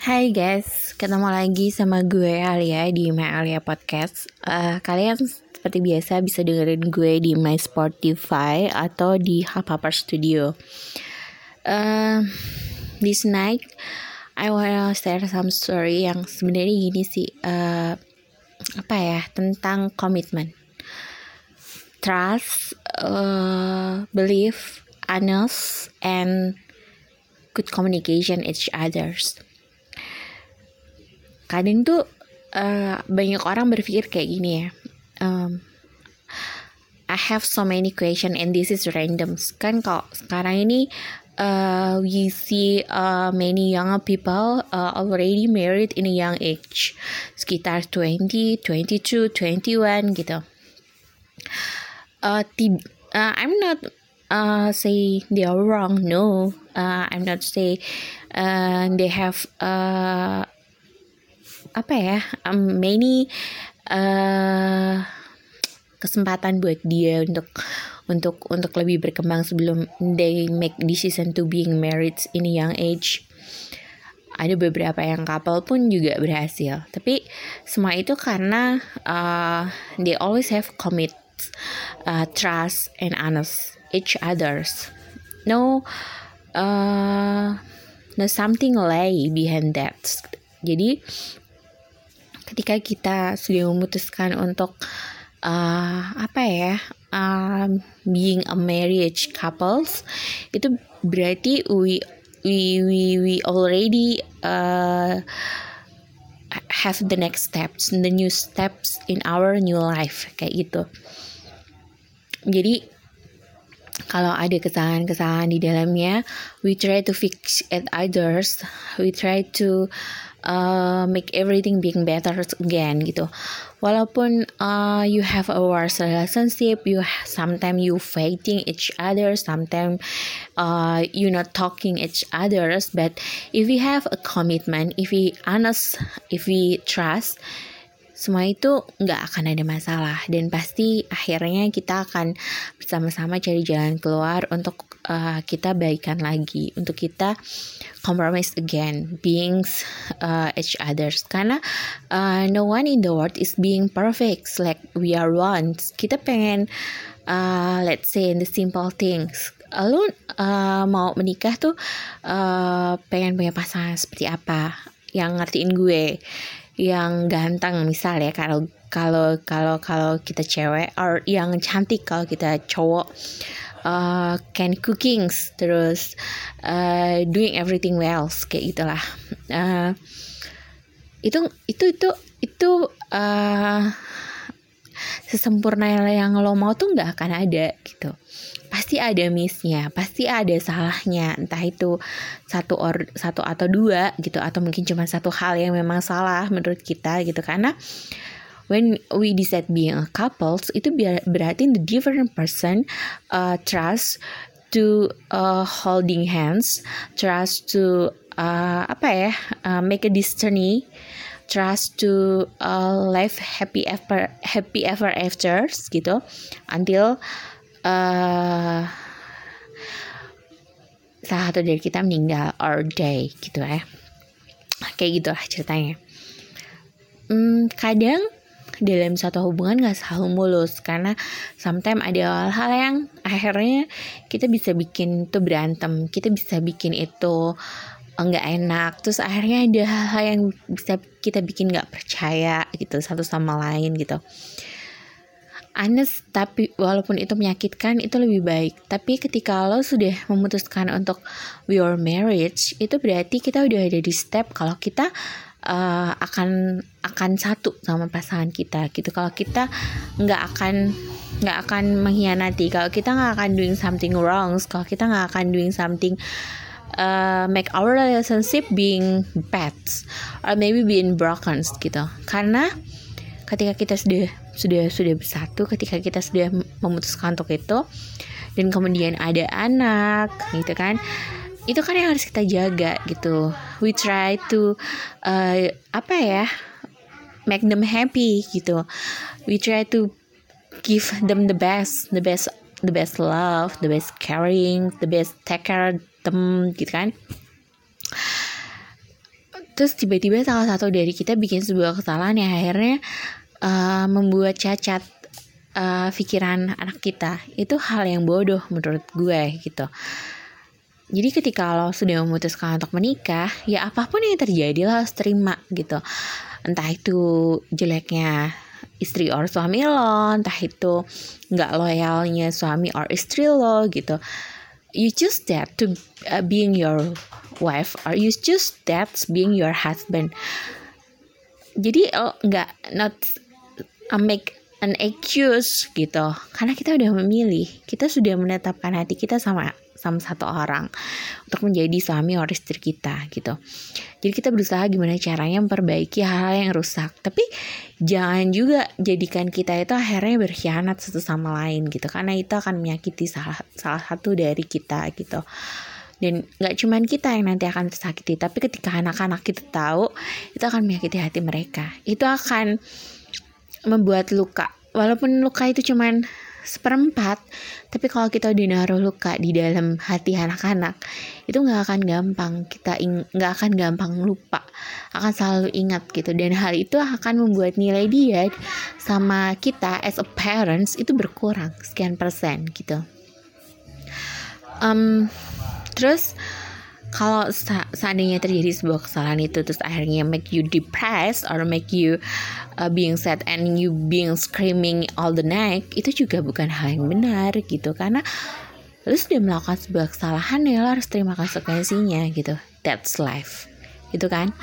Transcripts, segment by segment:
Hai guys, ketemu lagi sama gue Alia di My Alia Podcast. Uh, kalian seperti biasa bisa dengerin gue di My Spotify atau di Hubhopper Studio. Uh, this night, I wanna share some story yang sebenarnya gini sih, uh, apa ya tentang komitmen, trust, uh, belief, honest, and good communication each others kadang tuh uh, banyak orang berpikir kayak gini ya um, I have so many question and this is random. Kan kalau sekarang ini uh, we see uh, many young people uh, already married in a young age. Sekitar 20, 22, 21 gitu. Uh, uh, I'm not uh, say they are wrong no. Uh, I'm not say uh, they have uh, apa ya um, many uh, kesempatan buat dia untuk untuk untuk lebih berkembang sebelum they make decision to being married in a young age. Ada beberapa yang couple pun juga berhasil. Tapi semua itu karena uh, they always have commit uh, trust and honest each others. No uh, no something lay behind that. Jadi ketika kita sudah memutuskan untuk uh, apa ya um, being a marriage couples itu berarti we we we we already uh, have the next steps the new steps in our new life kayak gitu. Jadi kalau ada kesalahan-kesalahan di dalamnya we try to fix it others. We try to uh, make everything being better again gitu. Walaupun uh, you have a worse relationship, you sometimes you fighting each other, sometimes uh, you not talking each others. But if we have a commitment, if we honest, if we trust, semua itu nggak akan ada masalah. Dan pasti akhirnya kita akan bersama-sama cari jalan keluar untuk uh, kita baikan lagi. Untuk kita compromise again being uh, each others. Karena uh, no one in the world is being perfect. Like we are one kita pengen uh, let's say in the simple things. Lu uh, mau menikah tuh uh, pengen punya pasangan seperti apa? Yang ngertiin gue yang ganteng misal ya kalau kalau kalau kalau kita cewek or yang cantik kalau kita cowok uh, can cooking terus uh, doing everything well kayak gitulah. Uh, itu itu itu itu uh, sesempurna yang lo mau tuh nggak akan ada gitu. Pasti ada missnya, pasti ada salahnya, entah itu satu or satu atau dua gitu, atau mungkin cuma satu hal yang memang salah menurut kita gitu, karena when we decide being a couples itu berarti the different person uh, trust to uh, holding hands, trust to uh, apa ya, uh, make a destiny trust to uh, live happy ever happy ever after gitu. Until uh, salah satu dari kita meninggal or day gitu ya. Kayak gitu lah ceritanya. Hmm, kadang dalam satu hubungan gak selalu mulus karena sometimes ada hal-hal yang akhirnya kita bisa bikin itu berantem. Kita bisa bikin itu nggak enak. Terus akhirnya ada hal-hal yang bisa kita bikin nggak percaya gitu satu sama lain gitu. Honest tapi walaupun itu menyakitkan itu lebih baik. Tapi ketika lo sudah memutuskan untuk your marriage itu berarti kita udah ada di step kalau kita uh, akan akan satu sama pasangan kita gitu. Kalau kita nggak akan nggak akan mengkhianati kalau kita nggak akan doing something wrong kalau kita nggak akan doing something uh, make our relationship being bad or maybe being broken gitu. Karena ketika kita sudah sudah sudah bersatu ketika kita sudah memutuskan untuk itu dan kemudian ada anak gitu kan itu kan yang harus kita jaga gitu. We try to uh, apa ya make them happy gitu. We try to give them the best the best the best love the best caring the best take care them gitu kan. Terus tiba-tiba salah satu dari kita bikin sebuah kesalahan yang akhirnya uh, membuat cacat uh, pikiran anak kita. Itu hal yang bodoh menurut gue gitu. Jadi ketika lo sudah memutuskan untuk menikah ya apa pun yang terjadi lo harus terima gitu. Entah itu jeleknya istri or suami lo entah itu nggak loyalnya suami or istri lo gitu you choose that to uh, being your wife or you choose that being your husband. Jadi oh nggak not uh, make an excuse gitu. Karena kita udah memilih kita sudah menetapkan hati kita sama sama satu orang untuk menjadi suami atau istri kita gitu. Jadi kita berusaha gimana caranya memperbaiki hal-hal yang rusak. Tapi jangan juga jadikan kita itu akhirnya berkhianat satu sama lain gitu. Karena itu akan menyakiti salah salah satu dari kita gitu. Dan gak cuman kita yang nanti akan tersakiti, tapi ketika anak-anak kita tahu, itu akan menyakiti hati mereka. Itu akan membuat luka. Walaupun luka itu cuman seperempat tapi kalau kita udah naruh luka di dalam hati anak-anak itu nggak akan gampang. Kita nggak akan gampang lupa akan selalu ingat gitu. Dan hal itu akan membuat nilai dia sama kita as a parents itu berkurang sekian persen gitu. Um, terus kalau seandainya terjadi sebuah kesalahan itu terus akhirnya make you depressed or make you uh, being sad and you being screaming all the night itu juga bukan hal yang benar gitu. Karena lu sudah melakukan sebuah kesalahan ya lo harus terima konsekuensinya gitu. That's life. Gitu kan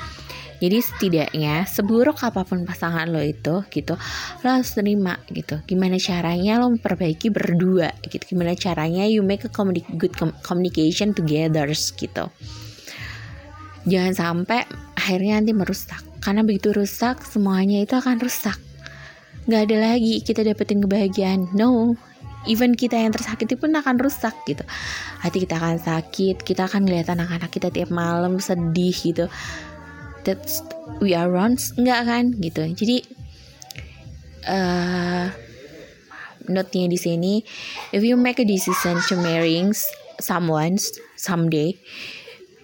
jadi setidaknya seburuk apa pun pasangan lo itu gitu lo harus terima gitu. Gimana caranya lo memperbaiki berdua gitu. Gimana caranya you make a good communication together gitu. Jangan sampai akhirnya nanti merusak. Karena begitu rusak semuanya itu akan rusak. Nggak ada lagi kita dapetin kebahagiaan. No. Even kita yang tersakiti pun akan rusak gitu. Hati kita akan sakit kita akan ngeliat anak-anak kita tiap malam sedih gitu that's we are wrong enggak kan? Gitu. Jadi uh, note-nya di sini if you make a decision to marrying someone someday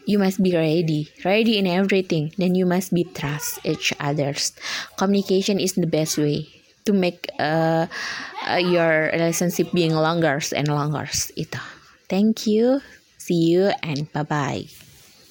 you must be ready. Ready in everything. Then you must be trust each others. Communication is the best way to make uh, uh, your relationship being longer and longer. Itu. Thank you. See you and bye bye